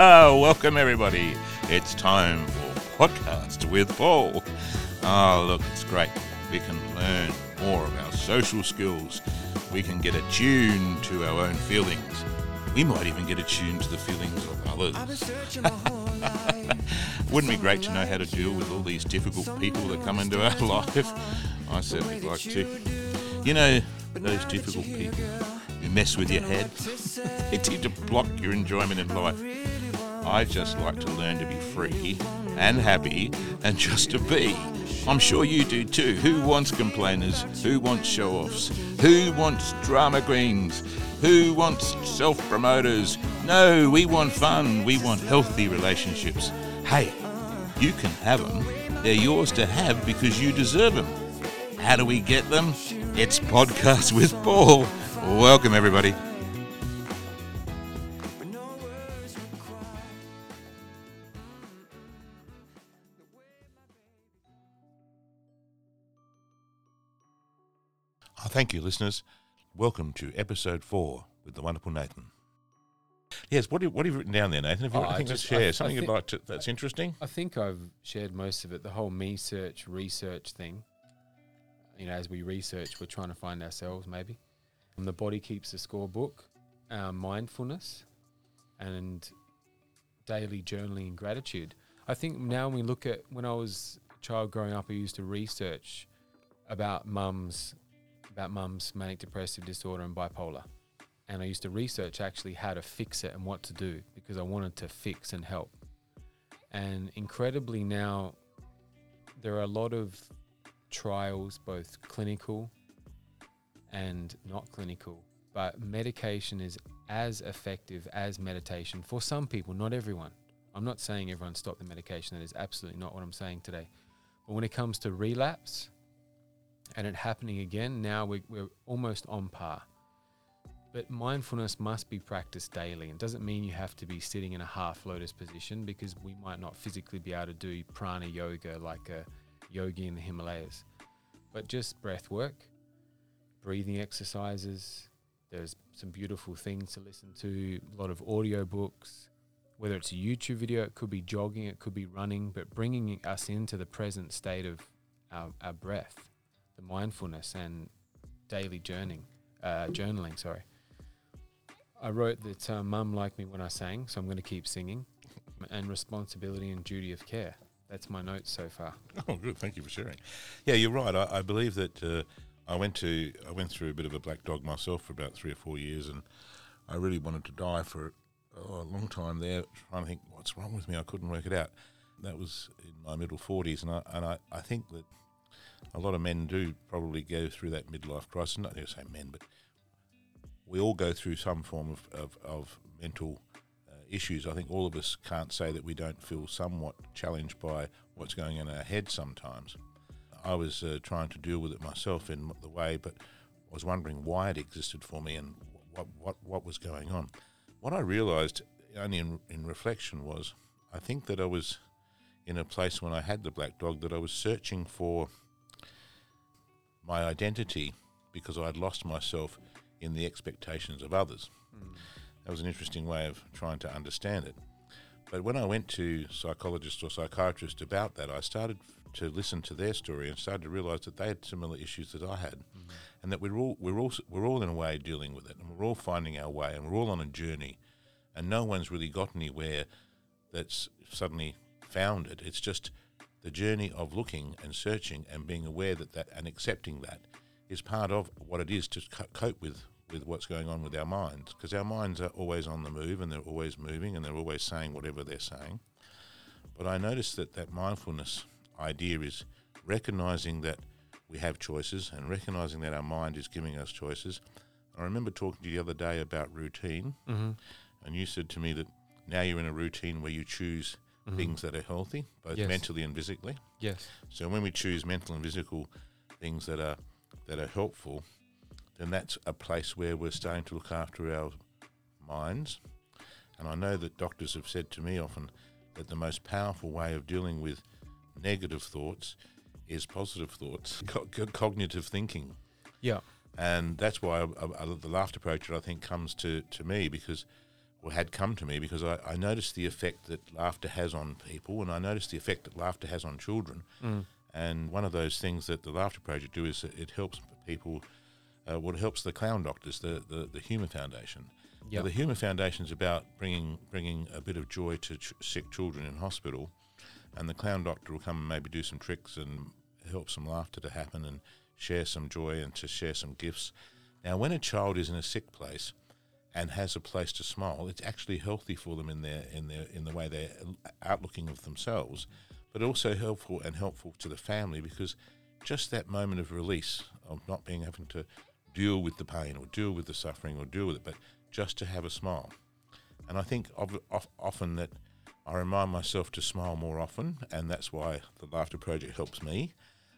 Welcome, everybody. It's time for Podcast with Paul. Oh, look, it's great. We can learn more of our social skills. We can get attuned to our own feelings. We might even get attuned to the feelings of others. Wouldn't it be great to know how to deal with all these difficult people that come into our life? I certainly like to. You know, those difficult people who mess with your head, they tend to block your enjoyment in life. I just like to learn to be free and happy and just to be. I'm sure you do too. Who wants complainers? Who wants show offs? Who wants drama queens? Who wants self promoters? No, we want fun. We want healthy relationships. Hey, you can have them. They're yours to have because you deserve them. How do we get them? It's Podcast with Paul. Welcome, everybody. Oh, thank you, listeners. Welcome to episode four with the wonderful Nathan. Yes, what have, what have you written down there, Nathan? Have you Oh, got I anything just- to I- share? I Something you'd like to that's interesting? I think I've shared most of it. The whole me search, research thing. You know, as we research, we're trying to find ourselves maybe. And the body keeps a scorebook, uh, mindfulness, and daily journaling and gratitude. I think now when we look at when I was a child growing up, I used to research about mums, about mums manic depressive disorder and bipolar. And I used to research actually how to fix it and what to do because I wanted to fix and help. And incredibly now, there are a lot of trials, both clinical and not clinical, but medication is as effective as meditation for some people, not everyone. I'm not saying everyone stop the medication, that is absolutely not what I'm saying today. But when it comes to relapse and it happening again, now we're, we're almost on par. But mindfulness must be practiced daily. It doesn't mean you have to be sitting in a half lotus position because we might not physically be able to do prana yoga like a yogi in the Himalayas. But just breath work, breathing exercises. There's some beautiful things to listen to, a lot of audio books. Whether it's a YouTube video, it could be jogging, it could be running, but bringing us into the present state of our, our breath, the mindfulness, and daily journaling. Uh, journaling, sorry. I wrote that uh, mum liked me when I sang, so I'm going to keep singing. And responsibility and duty of care. That's my notes so far. Oh, good. Thank you for sharing. Yeah, you're right. I, I believe that uh, I went to I went through a bit of a black dog myself for about three or four years, and I really wanted to die for oh, a long time there, trying to think what's wrong with me. I couldn't work it out. That was in my middle forties, and I and I, I think that a lot of men do probably go through that midlife crisis. Not to say men, but we all go through some form of of, of mental uh, issues. I think all of us can't say that we don't feel somewhat challenged by what's going on in our head sometimes. I was uh, trying to deal with it myself in the way, but I was wondering why it existed for me and what what what was going on. What I realised only in, in reflection was I think that I was in a place when I had the black dog that I was searching for my identity because I had lost myself in the expectations of others. Hmm. That was an interesting way of trying to understand it. But when I went to psychologists or psychiatrists about that, I started to listen to their story and started to realise that they had similar issues that I had, hmm. and that we're all we're all we're all in a way dealing with it, and we're all finding our way, and we're all on a journey, and no one's really got anywhere that's suddenly found it. It's just the journey of looking and searching and being aware that that and accepting that is part of what it is to co- cope with with what's going on with our minds because our minds are always on the move and they're always moving and they're always saying whatever they're saying. But I noticed that that mindfulness idea is recognizing that we have choices and recognizing that our mind is giving us choices. I remember talking to you the other day about routine, Mm-hmm. and you said to me that now you're in a routine where you choose Mm-hmm. things that are healthy, both Yes. mentally and physically. Yes. So when we choose mental and physical things that are that are helpful, then that's a place where we're starting to look after our minds. And I know that doctors have said to me often that the most powerful way of dealing with negative thoughts is positive thoughts, co- co- cognitive thinking. Yeah. And that's why I, I, the laughter approach, I think, comes to, to me because had come to me because I, I noticed the effect that laughter has on people, and I noticed the effect that laughter has on children. Mm. And one of those things that the Laughter Project do is it helps people. Uh, what helps the clown doctors, the the, the Humour Foundation. Yep. So the Humour Foundation is about bringing bringing a bit of joy to ch- sick children in hospital, and the clown doctor will come and maybe do some tricks and help some laughter to happen and share some joy and to share some gifts. Now, when a child is in a sick place and has a place to smile, it's actually healthy for them in their in their in the way they're outlooking of themselves, but also helpful and helpful to the family because just that moment of release of not being having to deal with the pain or deal with the suffering or deal with it, but just to have a smile. And I think of, of, often that I remind myself to smile more often, and that's why the Laughter Project helps me.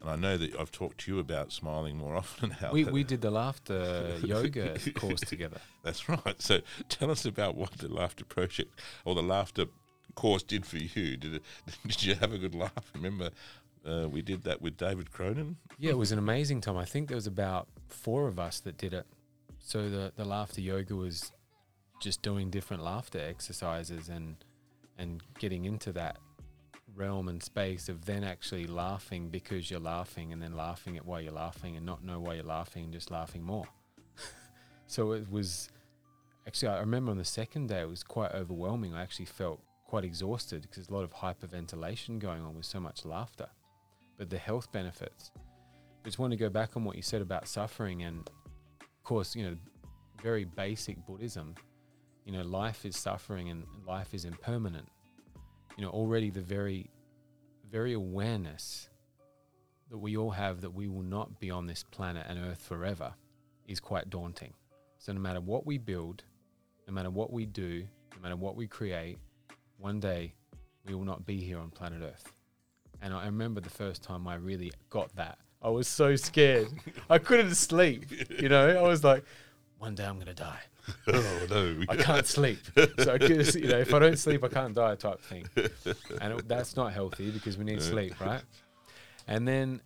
And I know that I've talked to you about smiling more often. How We, we did the laughter yoga course together. that's right. So tell us about what the Laughter Project or the Laughter course did for you. Did it? Did you have a good laugh? Remember, uh, we did that with David Cronin. Yeah, it was an amazing time. I think there was about four of us that did it. So the the laughter yoga was just doing different laughter exercises and and getting into that realm and space of then actually laughing because you're laughing and then laughing at why you're laughing and not know why you're laughing and just laughing more. so it was actually I remember on the second day it was quite overwhelming. I actually felt quite exhausted because there's a lot of hyperventilation going on with so much laughter. But the health benefits. I just want to go back on what you said about suffering and of course, you know, very basic Buddhism. You know, life is suffering and life is impermanent. You know, already the very very awareness that we all have that we will not be on this planet and earth forever is quite daunting. So no matter what we build, no matter what we do, no matter what we create, one day we will not be here on planet Earth. And I remember the first time I really got that. I was so scared. I couldn't sleep. You know, I was like, one day I'm going to die. oh no! I can't sleep. So I could, you know, if I don't sleep, I can't die type thing. And it, that's not healthy because we need sleep, right? And then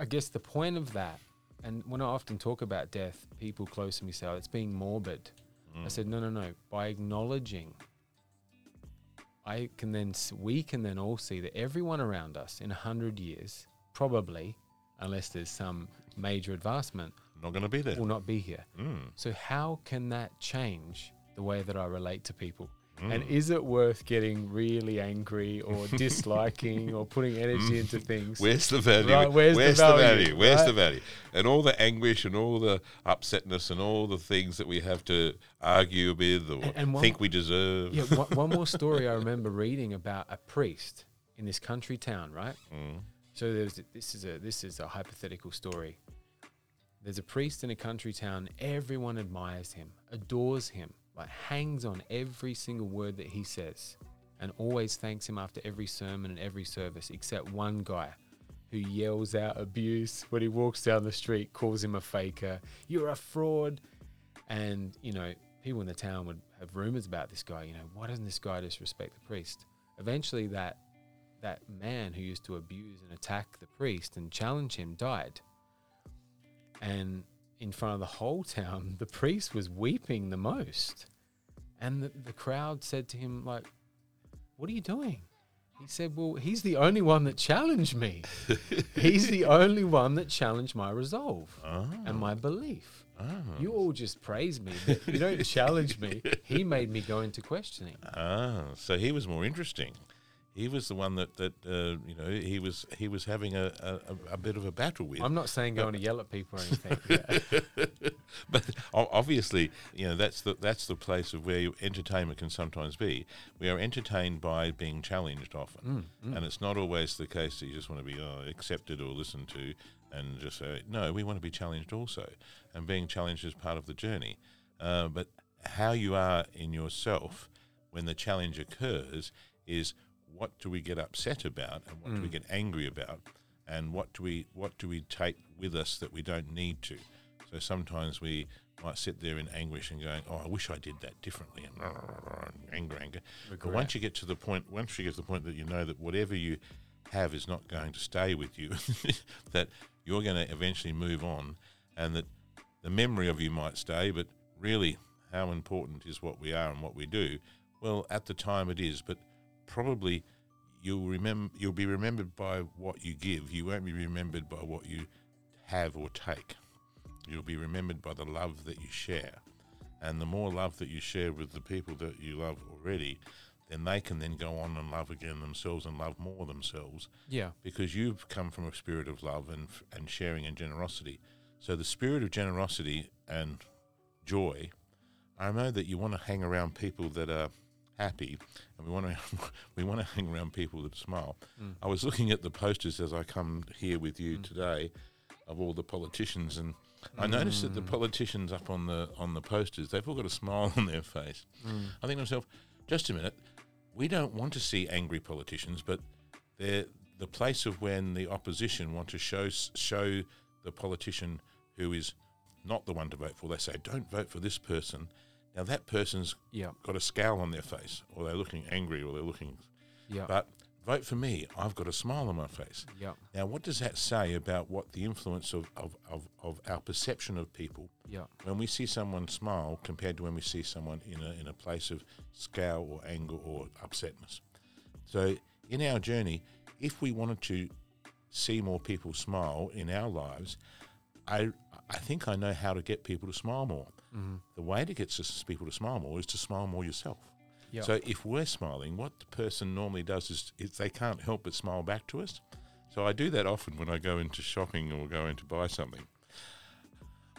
I guess the point of that, and when I often talk about death, people close to me say, oh, it's being morbid. I mm. said, no, no, no. By acknowledging, I can then, we can then all see that everyone around us in a hundred years, probably, unless there's some major advancement, Not going to be there. will not be here. Mm. So how can that change the way that I relate to people? And Mm. is it worth getting really angry or disliking or putting energy into things? Where's the value? Right, where's the value, Where's the value? And all the anguish and all the upsetness and all the things that we have to argue with or And- and one- think we deserve. yeah, one, one more story I remember reading about a priest in this country town, right? Mm. So there's this is a this is a hypothetical story. There's a priest in a country town. Everyone admires him, adores him, like hangs on every single word that he says, and always thanks him after every sermon and every service, except one guy who yells out abuse when he walks down the street, calls him a faker, you're a fraud, and you know people in the town would have rumors about this guy. You know, why doesn't this guy disrespect the priest? Eventually, that that man who used to abuse and attack the priest and challenge him died. And in front of the whole town, the priest was weeping the most. And the, the crowd said to him, like, what are you doing? He said, well, he's the only one that challenged me. he's the only one that challenged my resolve Ah, and my belief. ah, You all just praise me, but you don't challenge me. He made me go into questioning. ah. So he was more interesting. He was the one that that uh, you know he was he was having a, a, a bit of a battle with. I'm not saying going to yell at people or anything. But obviously, you know that's the that's the place of where entertainment can sometimes be. We are entertained by being challenged often, Mm, and it's not always the case that you just want to be uh, accepted or listened to, and just say no. We want to be challenged also, and being challenged is part of the journey. Uh, but how you are in yourself when the challenge occurs is what do we get upset about, and what do we Mm. get angry about, and what do we what do we take with us that we don't need to. So sometimes we might sit there in anguish and going, "Oh, I wish I did that differently," and, and anger, anger. But once you get to the point, once you get to the point that you know that whatever you have is not going to stay with you, that you're going to eventually move on, and that the memory of you might stay, but really how important is what we are and what we do? Well, at the time it is, but probably you'll remember you'll be remembered by what you give. You won't be remembered by what you have or take. You'll be remembered by the love that you share. And the more love that you share with the people that you love already, then they can then go on and love again themselves and love more themselves Yeah. because you've come from a spirit of love and and sharing and generosity. So the spirit of generosity and joy, I know that you want to hang around people that are happy, and we want to we want to hang around people that smile. Mm. I was looking at the posters as I come here with you today of all the politicians, and I noticed that the politicians up on the on the posters they've all got a smile on their face. I think to myself, just a minute, we don't want to see angry politicians, but they're the place of when the opposition want to show show the politician who is not the one to vote for. They say, "Don't vote for this person." Now that person's Yeah. got a scowl on their face, or they're looking angry, or they're looking. Yeah. But vote for me. I've got a smile on my face. yeah. Now, what does that say about what the influence of, of, of, of our perception of people Yeah. when we see someone smile compared to when we see someone in a, in a place of scowl or anger or upsetness. So, in our journey, if we wanted to see more people smile in our lives, I, I think I know how to get people to smile more. Mm-hmm. The way to get people to smile more is to smile more yourself. Yeah. So if we're smiling, what the person normally does is, is they can't help but smile back to us. So I do that often when I go into shopping or go in to buy something.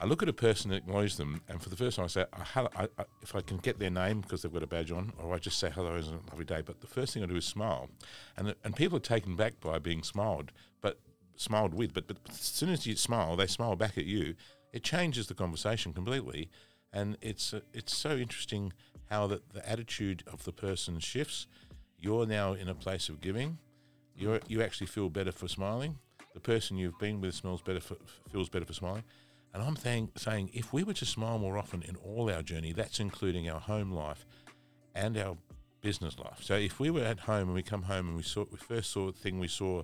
I look at a person and acknowledge them, and for the first time, I say, "Uh, hello, I, I, if I can get their name because they've got a badge on, or I just say hello, it's a lovely day. But the first thing I do is smile, and and people are taken back by being smiled, but smiled with. But but as soon as you smile, they smile back at you. It changes the conversation completely, and it's uh, it's so interesting how that the attitude of the person shifts. You're now in a place of giving. You you actually feel better for smiling. The person you've been with smells better for, feels better for smiling. And I'm saying, saying if we were to smile more often in all our journey, that's including our home life and our business life. So if we were at home and we come home and we saw, we first saw the thing we saw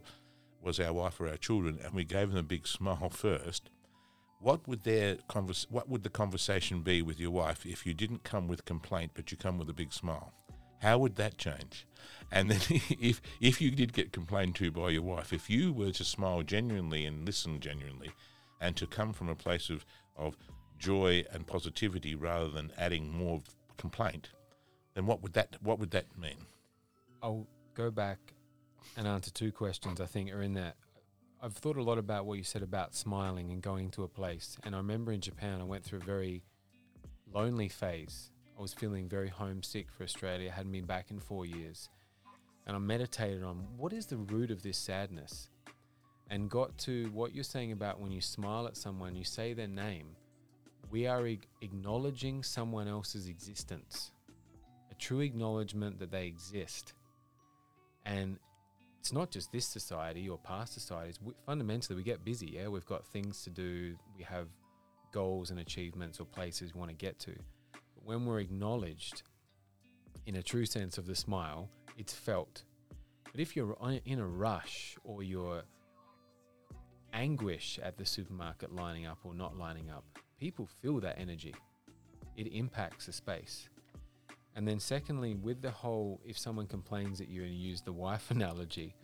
was our wife or our children, and we gave them a big smile first, what would their convers- what would the conversation be with your wife if you didn't come with complaint but you come with a big smile? How would that change? And then if if you did get complained to by your wife, if you were to smile genuinely and listen genuinely, and to come from a place of, of joy and positivity rather than adding more complaint, then what would that what would that mean? I'll go back and answer two questions I think are in that. I've thought a lot about what you said about smiling and going to a place. And I remember in Japan, I went through a very lonely phase. I was feeling very homesick for Australia, hadn't been back in four years. And I meditated on what is the root of this sadness and got to what you're saying about when you smile at someone, you say their name. We are acknowledging someone else's existence, a true acknowledgement that they exist. And it's not just this society or past societies. We, fundamentally, we get busy. Yeah, we've got things to do. We have goals and achievements or places we want to get to. But when we're acknowledged, in a true sense of the smile, it's felt. But if you're in a rush or you're anguish at the supermarket lining up or not lining up, people feel that energy. It impacts the space. And then, secondly, with the whole, if someone complains at you and you use the wife analogy,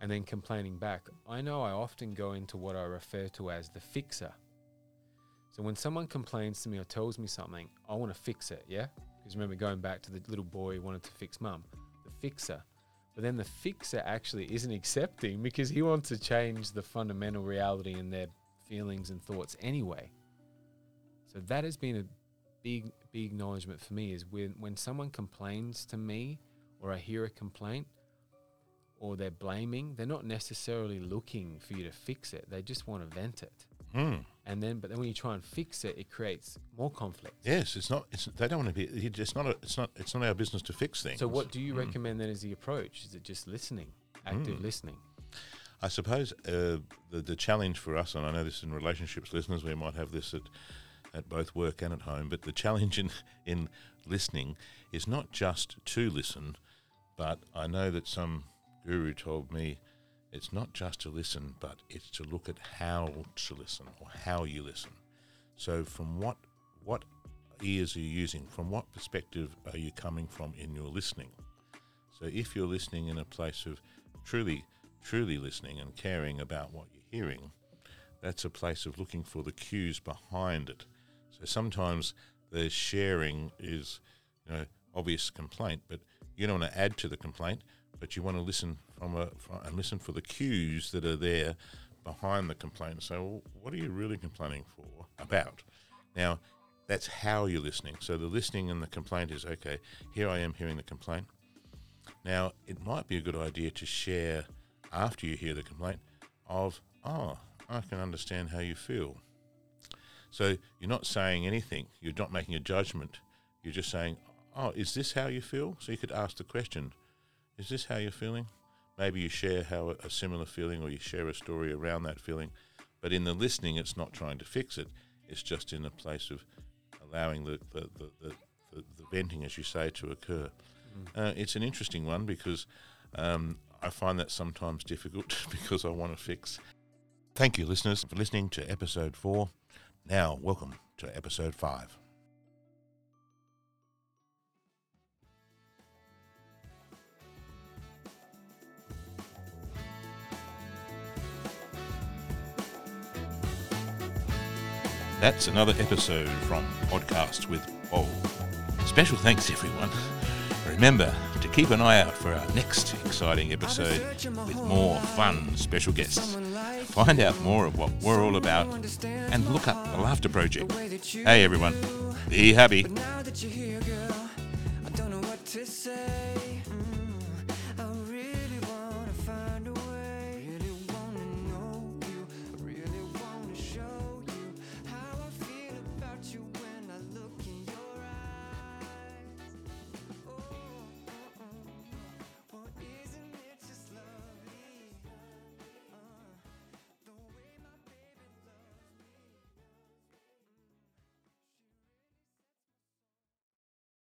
and then complaining back, I know I often go into what I refer to as the fixer. So when someone complains to me or tells me something, I want to fix it, yeah? Because remember going back to the little boy who wanted to fix mum, the fixer. But then the fixer actually isn't accepting because he wants to change the fundamental reality in their feelings and thoughts anyway. So that has been a big, big acknowledgement for me is when, when someone complains to me or I hear a complaint or they're blaming, they're not necessarily looking for you to fix it. They just want to vent it. Hmm. And then, but then when you try and fix it, it creates more conflict. Yes, it's not. It's, they don't want to be. It's not. A, it's not. It's not our business to fix things. So, what do you Mm. recommend then as the approach? Is it just listening, active Mm. listening? I suppose uh, the the challenge for us, and I know this in relationships, listeners, we might have this at at both work and at home, but the challenge in in listening is not just to listen, but I know that some guru told me it's not just to listen, but it's to look at how to listen or how you listen. So from what what ears are you using? From what perspective are you coming from in your listening? So if you're listening in a place of truly, truly listening and caring about what you're hearing, that's a place of looking for the cues behind it. So sometimes the sharing is, you know, obvious complaint, but you don't want to add to the complaint, but you want to listen from a from, and listen for the cues that are there behind the complaint. So, what are you really complaining for about? Now, that's how you're listening. So the listening and the complaint is okay. Here I am hearing the complaint. Now, it might be a good idea to share after you hear the complaint of, oh, I can understand how you feel. So you're not saying anything. You're not making a judgment. You're just saying, oh, is this how you feel? So you could ask the question, is this how you're feeling? Maybe you share how a, similar feeling or you share a story around that feeling. But in the listening, it's not trying to fix it. It's just in a place of allowing the, the, the, the, the, the venting, as you say, to occur. Uh, it's an interesting one because um, I find that sometimes difficult because I want to fix. Thank you, listeners, for listening to episode four. Now, welcome to episode five. That's another episode from Podcast with Bob. Special thanks, everyone. Remember to keep an eye out for our next exciting episode with more fun special guests. Find out more of what we're all about and look up the Laughter Project. Hey, everyone, be happy.